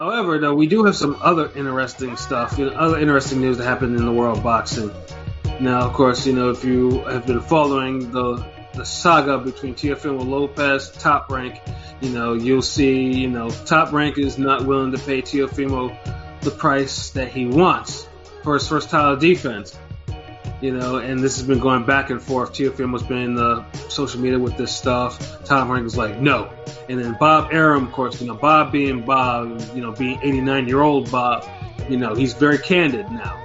However, though, we do have some other interesting stuff, you know, other interesting news that happened in the world of boxing. Now, of course, you know, if you have been following the the saga between Teofimo Lopez, Top Rank, you know, you'll see, you know, Top Rank is not willing to pay Teofimo the price that he wants for his first title defense. You know, and this has been going back and forth. Teofimo's been in the social media with this stuff. Top Rank was like, no. And then Bob Arum, of course, you know, Bob being Bob, you know, being 89 year old Bob, you know, he's very candid now.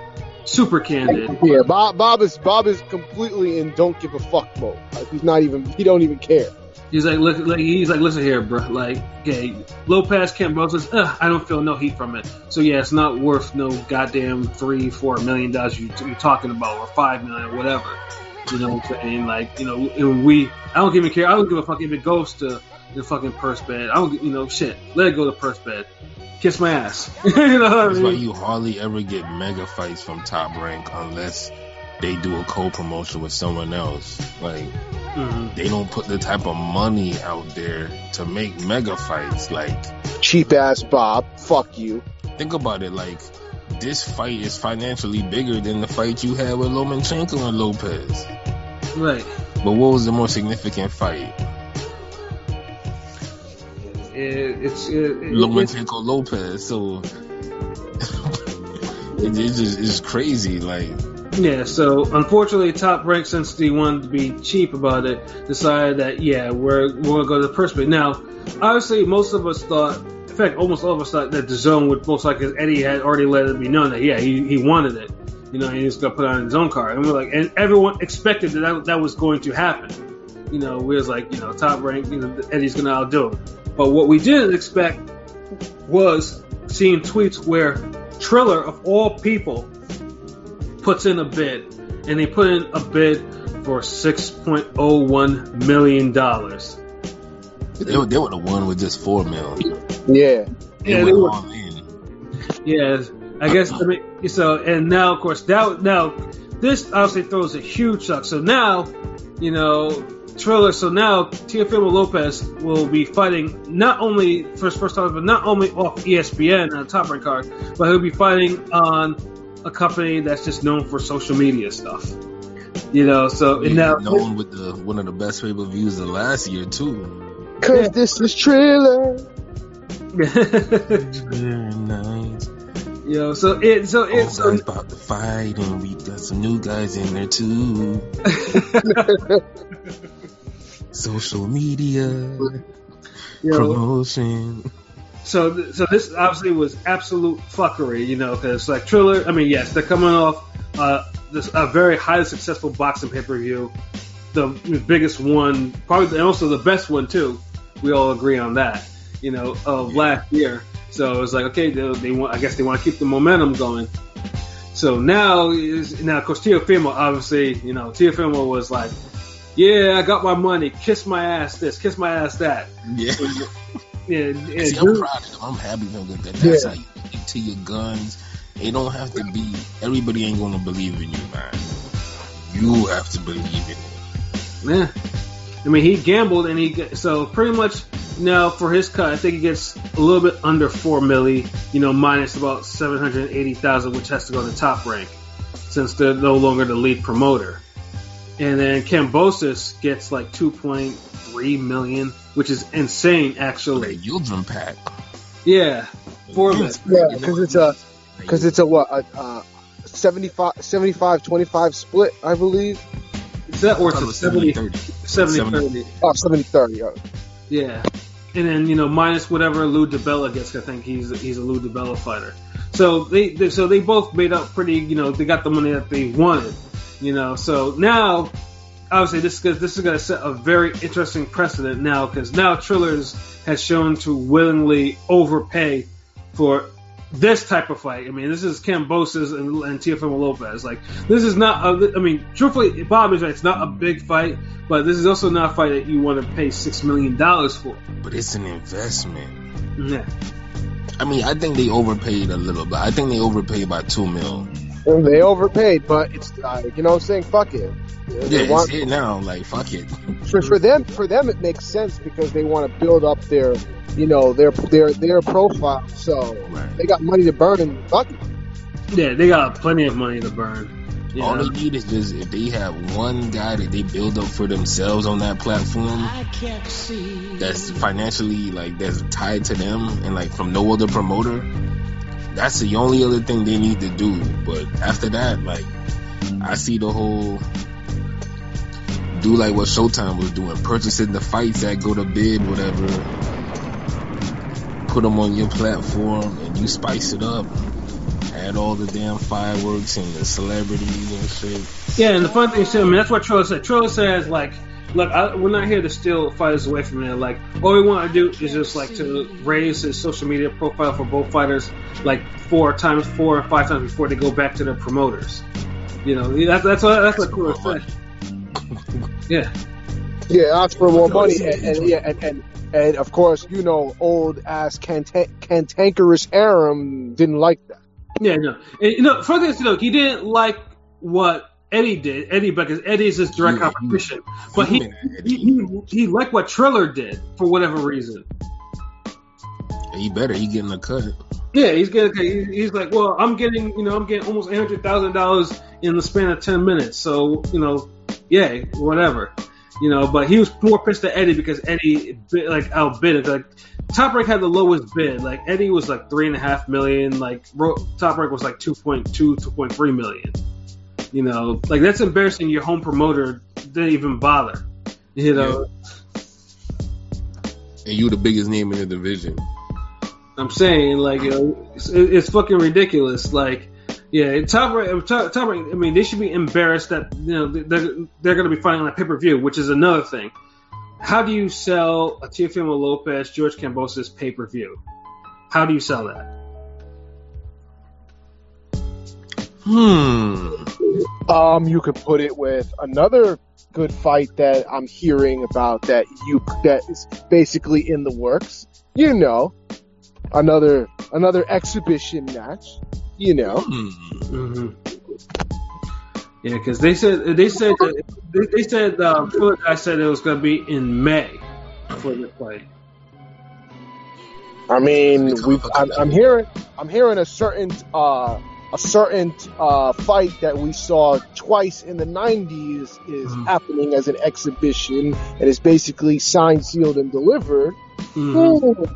Super candid. Yeah, Bob. Bob is Bob is completely in don't give a fuck mode. Like he's not even. He don't even care. He's like, look, like, he's like, listen here, bro. Like, okay, Lopez Kambosos, uh, I don't feel no heat from it. So yeah, it's not worth no goddamn three, four million dollars you, you're talking about, or five million, or whatever. You know what I'm saying? Like, you know, and we, I don't even care. I don't give a fuck if it goes to the fucking purse bid. I don't, you know, shit. Let it go to purse bid. Kiss my ass. you know what I That's why you hardly ever get mega fights from Top Rank unless they do a co-promotion with someone else. Like Mhm. they don't put the type of money out there to make mega fights. Like Cheap ass Bob. Fuck you. think about it. Like this fight is financially bigger than the fight you had with Lomachenko and Lopez. Right. But what was the more significant fight? It, it's it, it, Lopez. So it, it's just it's crazy. Like Yeah, so unfortunately, Top Rank, since they wanted to be cheap about it, decided that yeah, we're we're gonna go to the purse bid. Now, obviously, most of us thought, in fact, almost all of us thought that the zone would most likely, Eddie had already let it be known that yeah, he, he wanted it. You know, he was gonna put it on his own card, and we're like, and everyone expected that that, that was going to happen. You know, we was like, you know, Top Rank, you know, Eddie's gonna outdo him. But what we didn't expect was seeing tweets where Triller of all people puts in a bid, and they put in a bid for six point oh one million dollars. they, would- they would have won with just four mil. Yeah. They Yeah, they were- all in. Yeah, I guess. I mean, so and now, of course, that now this obviously throws a huge shock. So now, you know, Triller. So now, Teofimo Lopez will be fighting not only for his first time, but not only off ESPN on uh, a top rank card, but he'll be fighting on a company that's just known for social media stuff. You know, so and now known with the one of the best pay per views of last year too. Cause this is Triller. Very nice. you so it so All it's guys um, about to fight, and we got some new guys in there too. Social media you know, promotion. so so this obviously was absolute fuckery, you know, because like Triller. I mean, yes, they're coming off uh, this a very highly successful boxing pay per view, the biggest one, probably and also the best one too. We all agree on that, you know, of last year. So it was like, okay, they, they want. I guess they want to keep the momentum going. So now is now, of course, Teofimo obviously, you know, Teofimo was like, yeah, I got my money, kiss my ass, this, kiss my ass, that. Yeah. Yeah, See, I'm proud of them. I'm happy with them that. That's how you stick to your guns. It don't have to be. Everybody ain't gonna believe in you, man. You have to believe in it. Yeah. I mean, he gambled and he so pretty much now for his cut, I think he gets a little bit under four milli, you know, minus about seven hundred eighty thousand, which has to go to top rank since they're no longer the lead promoter. And then Kambosos gets like two point three million, which is insane, actually. Like Yildirim pack. Yeah, for them. Yeah, because it's a because it's a what a, uh 75 75 25 split, I believe. Is that or I thought it it's a 70, 70 70 30? Oh, 70 30. Oh. Yeah, and then you know minus whatever Lou DiBella gets, I think he's he's a Lou DiBella fighter. So they, they so they both made up pretty. You know they got the money that they wanted. You know so now obviously this is this is going to set a very interesting precedent now because now Trillers has shown to willingly overpay for this type of fight. I mean, this is Kambosos and, and Teofimo Lopez. Like, this is not. A, I mean, truthfully, Bob is right. It's not a big fight, but this is also not a fight that you want to pay six million dollars for. But it's an investment. Yeah. I mean, I think they overpaid a little bit. I think they overpaid by two mil. And they overpaid, but it's uh, you know what I'm saying. Fuck it. They Yeah, it's want- here now. Like, fuck it. for, for them for them it makes sense because they want to build up their you know their their their profile. So Right. they got money to burn and fuck it. Yeah, they got plenty of money to burn. You All know? they need is just if they have one guy that they build up for themselves on that platform that's financially like that's tied to them and like from no other promoter. That's the only other thing they need to do. But after that, like I see the whole do like what Showtime was doing, purchasing the fights that go to bid, whatever. Put them on your platform and you spice it up. Add all the damn fireworks and the celebrities and shit. Yeah, and the fun thing is, too, I mean, that's what Triller said. Triller says, like, look, I, we're not here to steal fighters away from it. Like, all we want to do is just, like, to raise his social media profile for both fighters, like, four times, four or five times before they go back to their promoters. You know, that's, that's what, that's what Triller said. Yeah. Yeah, ask for more money and, and yeah and, and and of course you know old ass canta- cantankerous Arum didn't like that. Yeah, no. And, you know, further thing is, look, he didn't like what Eddie did, Eddie, because Eddie's his direct Yeah, he- competition. But he, he, he, he liked what Triller did for whatever reason. He better. He getting a cut. Yeah, he's getting. He's like, well, I'm getting, you know, I'm getting almost eight hundred thousand dollars in the span of ten minutes. So, you know, yeah, whatever, you know. But he was more pissed at Eddie because Eddie bid, like outbid it. Like Top Rank had the lowest bid. Like Eddie was like three and a half million. Like Ro- Top Rank was like 2.2, 2.3 million. You know, like that's embarrassing. Your home promoter didn't even bother. You know, And you the biggest name in the division. I'm saying like you know, it's, it's fucking ridiculous. Like, yeah, top rank, top, top rank. I mean, they should be embarrassed that you know they're they're going to be fighting on a pay per view, which is another thing. How do you sell a Teofimo Lopez George Kambosos pay per view? How do you sell that? Hmm. Um, you could put it with another good fight that I'm hearing about that you that is basically in the works. You know, another another exhibition match. You know, Hmm. Mm-hmm. Yeah, because they said they said that, they, they said um, Philip guy said it was going to be in May for the fight. I mean, we I'm, I'm hearing I'm hearing a certain uh a certain uh fight that we saw twice in the 90s is Mhm. happening as an exhibition and is basically signed, sealed, and delivered. Mhm.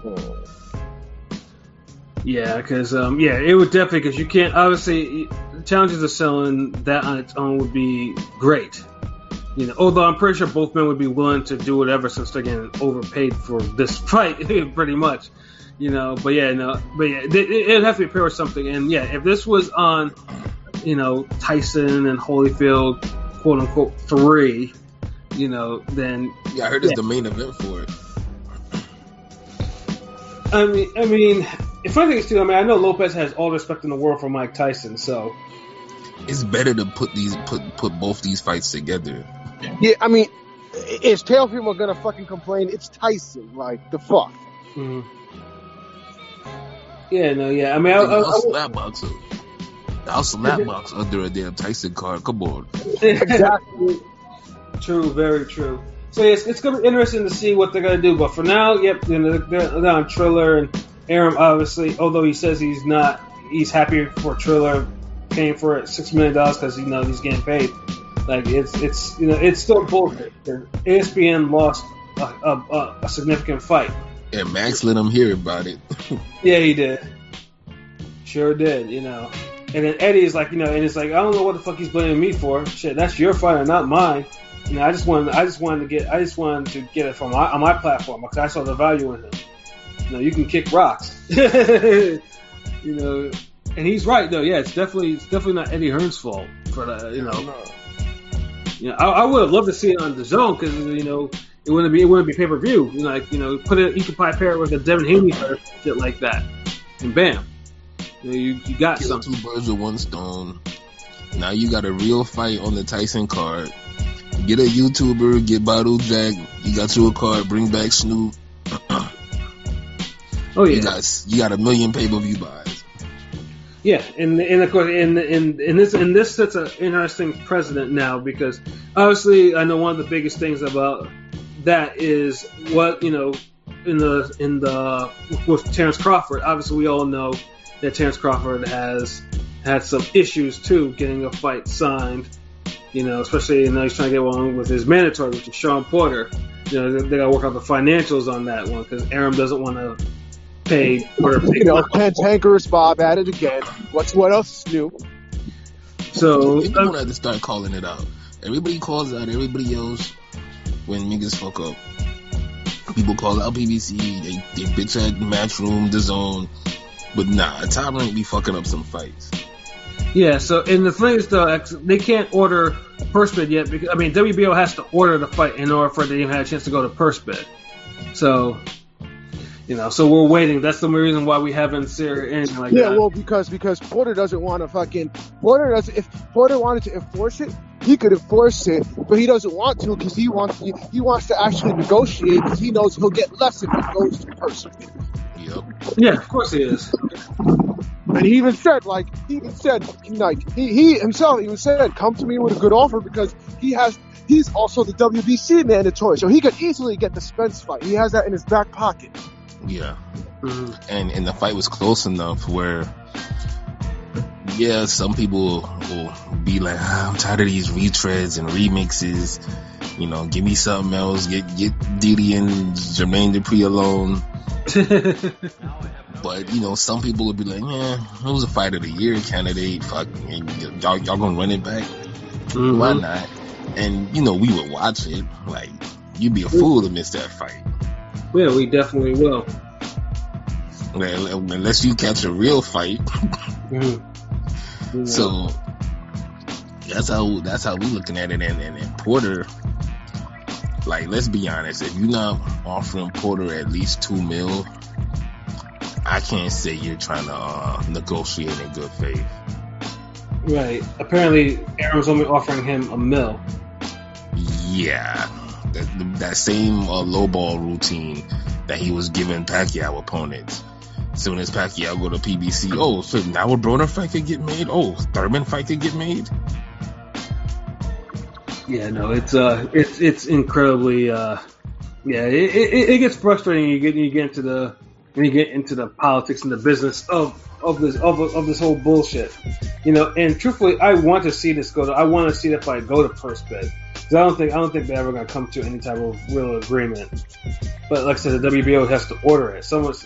Yeah, because um, yeah, it would definitely because you can't obviously challenges of selling that on its own would be great. You know, although I'm pretty sure both men would be willing to do whatever since they're getting overpaid for this fight, pretty much. You know, but yeah, no, but yeah, it, it'd have to be paired with something. And yeah, if this was on, you know, Tyson and Holyfield, quote unquote three, you know, then Yeah, I heard it's the main event for it. I mean, I mean, the funny thing is too. I mean, I know Lopez has all the respect in the world for Mike Tyson, so It's better to put these put put both these fights together. Yeah, I mean, if is Teofimo gonna fucking complain? It's Tyson. Like the fuck. mhm. Yeah, no, yeah. I mean, I, I, I'll I, slap box. I'll slap box under a damn Tyson card. Come on. Exactly. true, very true. So yeah, it's, gonna be interesting to see what they're gonna do. But for now, yep, you know, they're, they're on Triller and Arum. Obviously, although he says he's not, he's happy for Triller paying for it six million dollars because you know he's getting paid. Like it's it's you know it's still bullshit. ESPN lost a, a, a significant fight. And Max let him hear about it. Yeah, he did. Sure did, you know. And then Eddie is like, you know, and it's like, I don't know what the fuck he's blaming me for. Shit, that's your fighter, not mine. You know, I just wanted, I just wanted to get, I just wanted to get it from my, on my platform because I saw the value in him. You know, you can kick rocks. you know, and he's right though. Yeah, it's definitely, it's definitely not Eddie Hearn's fault for that. You know, you know, I, I would have loved to see it on the zone because you know it wouldn't be it wouldn't be pay per view. You know, like you know, put it you could probably pair it with a Devin Haney or shit like that, and bam. You, know, you, you got Kill something. two birds with one stone. Now you got a real fight on the Tyson card. Get a YouTuber, get Bottle Jack. You got you a card. Bring back Snoop. Oh yeah, You got you got a million pay per view buys. Yeah, and and of course, and and and this and this sets an interesting precedent now because obviously I know one of the biggest things about that is what you know in the in the with Terrence Crawford. Obviously, we all know that Terrence Crawford has had some issues too getting a fight signed. You know, especially you know he's trying to get one with his mandatory, which is Sean Porter. You know, they, they got to work out the financials on that one because Arum doesn't want to pay Porter. You know, cantankerous Bob at it again. What's what else is new? so People um, gonna have to start calling it out. Everybody calls out everybody else when niggas fuck up. People call out PBC, they, they bitch at Matchroom, The Zone. But nah, Tyrant be fucking up some fights. Yeah, so and the thing is though, they can't order a purse bid yet because I mean WBO has to order the fight in order for it to even have a chance to go to purse bid. So, you know, so we're waiting. That's the reason why we haven't seen anything like Yeah, that. well, because because Porter doesn't want to fucking Porter doesn't. If Porter wanted to enforce it, he could enforce it, but he doesn't want to because he wants he, he wants to actually negotiate because he knows he'll get less if he goes to person. Yep. yeah, of course he is. And he even said, like, he even said, like, he, he himself even said, come to me with a good offer because he has, he's also the WBC mandatory, so he could easily get the Spence fight. He has that in his back pocket. Yeah. Mhm. And and the fight was close enough where yeah, some people will be like, ah, I'm tired of these retreads and remixes. You know, give me something else. Get get Diddy and Jermaine Dupri alone. But you know, some people will be like, yeah, it was a fight of the year candidate. Fuck, y'all y'all gonna run it back? Mhm. Why not?" And you know, we would watch it. Like, you'd be a fool to miss that fight, Yeah, we definitely will. Well, unless you catch a real fight. Mhm. So that's how that's how we looking at it. And, and, and Porter, like, let's be honest, if you're not offering Porter at least two mil, I can't say you're trying to uh, negotiate in good faith. right. Apparently, Arum's only offering him a mil. Yeah, that, that same uh, low ball routine that he was giving Pacquiao opponents. Soon as Pacquiao go to PBC, oh, so now a Broner fight could get made. Oh, Thurman fight could get made. Yeah, no, it's uh, it's it's incredibly uh, yeah, it, it, it gets frustrating. You get you get into the when you get into the politics and the business of of this of, of this whole bullshit, you know. And truthfully, I want to see this go. To, I want to see that fight go to purse bid I don't think I don't think they're ever going to come to any type of real agreement. But like I said, the WBO has to order it. Someone's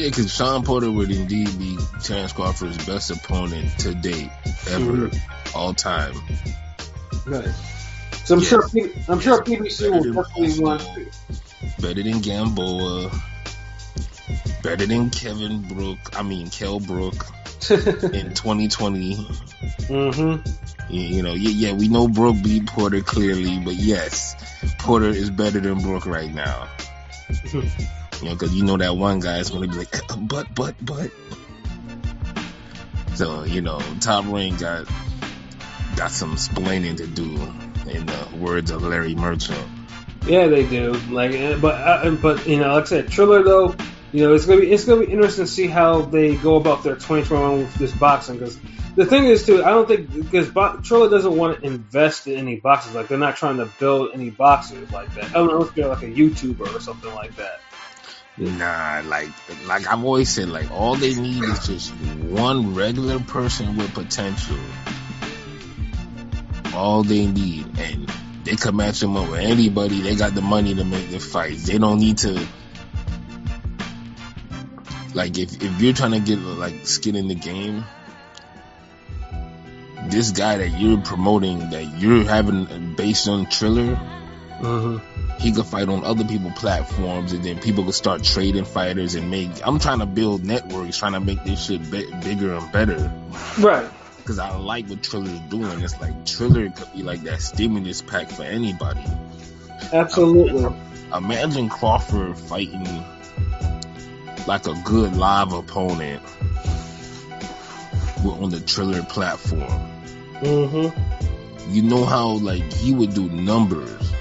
Yeah, because Sean Porter would indeed be Terrence Crawford's best opponent to date, ever, Mhm. all time. right. So I'm Yeah. sure P- I'm sure PBC will Better than definitely want. Better than Gamboa. Better than Kevin Brook. I mean, Kell Brook in 2020. mm-hmm. You, you know, yeah, yeah, we know Brook beat Porter clearly, but yes, Porter is better than Brook right now. You know, because you know that one guy is going to be like, "Uh, but, but, but. So, you know, Top Rank got got some splaining to do, in the words of Larry Merchant. Yeah, they do. Like, uh, but uh, but you know, like I said, Triller though, you know, it's gonna be it's gonna be interesting to see how they go about their 2021 with this boxing because the thing is too, I don't think because Bo- Triller doesn't want to invest in any boxes. Like, they're not trying to build any boxes like that. I don't know if they're like a YouTuber or something like that. Nah, like like I've always said, like all they need is just one regular person with potential. All they need, and they can match them up with anybody. They got the money to make the fights. They don't need to. Like if if you're trying to get like skin in the game, this guy that you're promoting that you're having based on Triller, Mm-hmm. He could fight on other people platforms and then people could start trading fighters and make i'm trying to build networks trying to make this shit be- bigger and better Right. because i like what triller's doing it's like triller could be like that stimulus pack for anybody Absolutely. imagine crawford fighting like a good live opponent on the Triller platform. Mm-hmm. You know how like he would do numbers,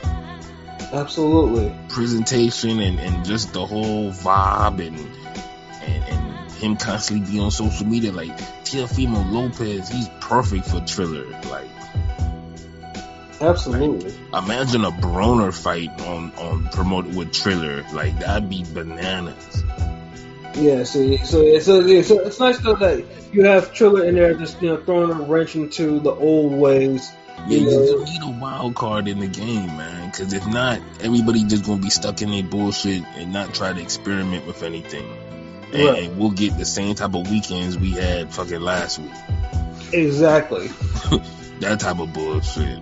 Absolutely. presentation, and, and just the whole vibe, and, and and him constantly be on social media. Like Teofimo Lopez, he's perfect for Triller. Like Absolutely. imagine a Broner fight on on promoted with Triller. Like that'd be bananas. Yeah, see, so yeah, so, yeah, so it's nice though that you have Triller in there just you know throwing a wrench into the old ways. Yeah, You know- you need a wild card in the game, man. Because if not, everybody just gonna be stuck in their bullshit and not try to experiment with anything. And, Right. and we'll get the same type of weekends we had fucking last week. Exactly. That type of bullshit.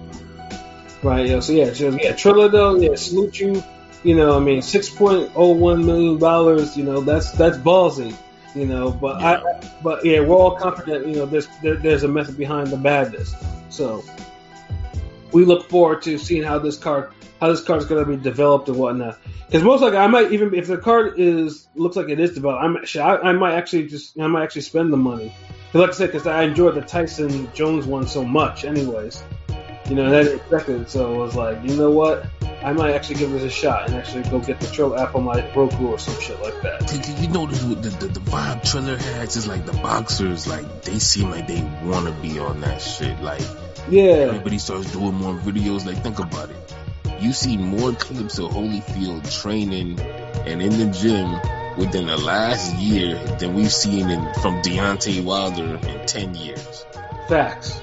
Right. Yeah. So yeah, so, yeah. Triller though, yeah, salute you. You know, I mean, six point oh one million dollars. You know, that's that's ballsy. You know, but Yeah. I, but yeah, we're all confident. You know, there's there, there's a method behind the madness. So we look forward to seeing how this card how this card is going to be developed and whatnot. Because most likely, I might even if the card is looks like it is developed, I'm I, I might actually just I might actually spend the money. like I said, because I enjoyed the Tyson Jones one so much, anyways. You know, and I didn't expect it, so I was like, you know what? I might actually give this a shot and actually go get the Trill app on my Roku or some shit like that. You know the, the, the, the vibe Triller has is like the boxers, like they seem like they want to be on that shit. Like Yeah, everybody starts doing more videos. Like think about it. You see more clips of Holyfield training and in the gym within the last year than we've seen in, from Deontay Wilder in 10 years. facts.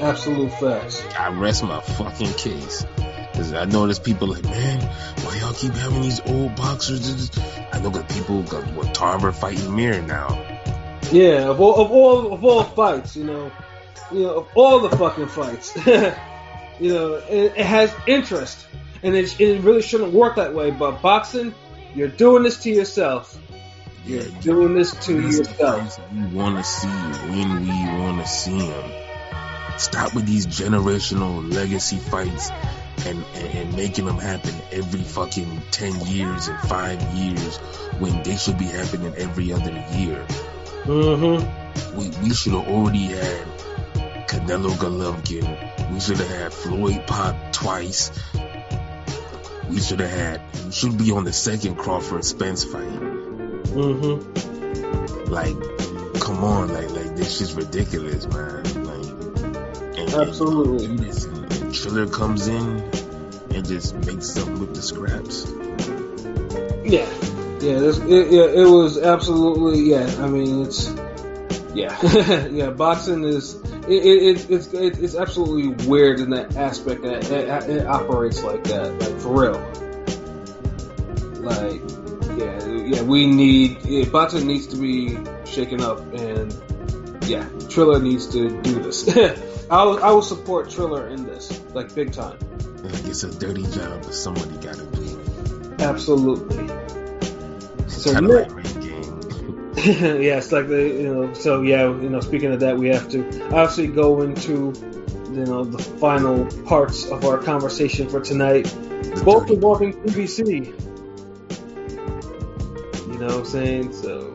Absolute facts. I rest my fucking case. Cause I know there's people like, man, why y'all keep having these old boxers? I know that people got what Tarver fighting Mir now. Yeah, of all of all of all fights, you know, you know, of all the fucking fights, you know, it, it has interest, and it, it really shouldn't work that way. But boxing, you're doing this to yourself. You're doing this to yourself. we want to see when we want to see them. Stop with these generational legacy fights and, and, and making them happen every fucking 10 years and 5 years when they should be happening every other year. Mm-hmm. We, we should have already had Canelo Golovkin. We should have had Floyd Pop twice. We should have had, we should be on the second Crawford Spence fight. Mm-hmm. Like, come on, like, like this is ridiculous, man. Absolutely. And, do this, and, and Triller comes in and just makes something with the scraps. Yeah, yeah, this, it, yeah. It was absolutely yeah. I mean, it's yeah, yeah. Boxing is it, it, it it's it, it's absolutely weird in that aspect that it, it operates like that, like for real. Like yeah, yeah. We need yeah, boxing needs to be shaken up, and yeah, Triller needs to do this. I will, I will support Triller in this, like big time. Like it's a dirty job, but somebody gotta do it. Absolutely. So kind of like yeah, it's like the you know. So yeah, you know. Speaking of that, we have to obviously go into you know the final parts of our conversation for tonight. The Both dirty- involving PBC. You know what I'm saying? So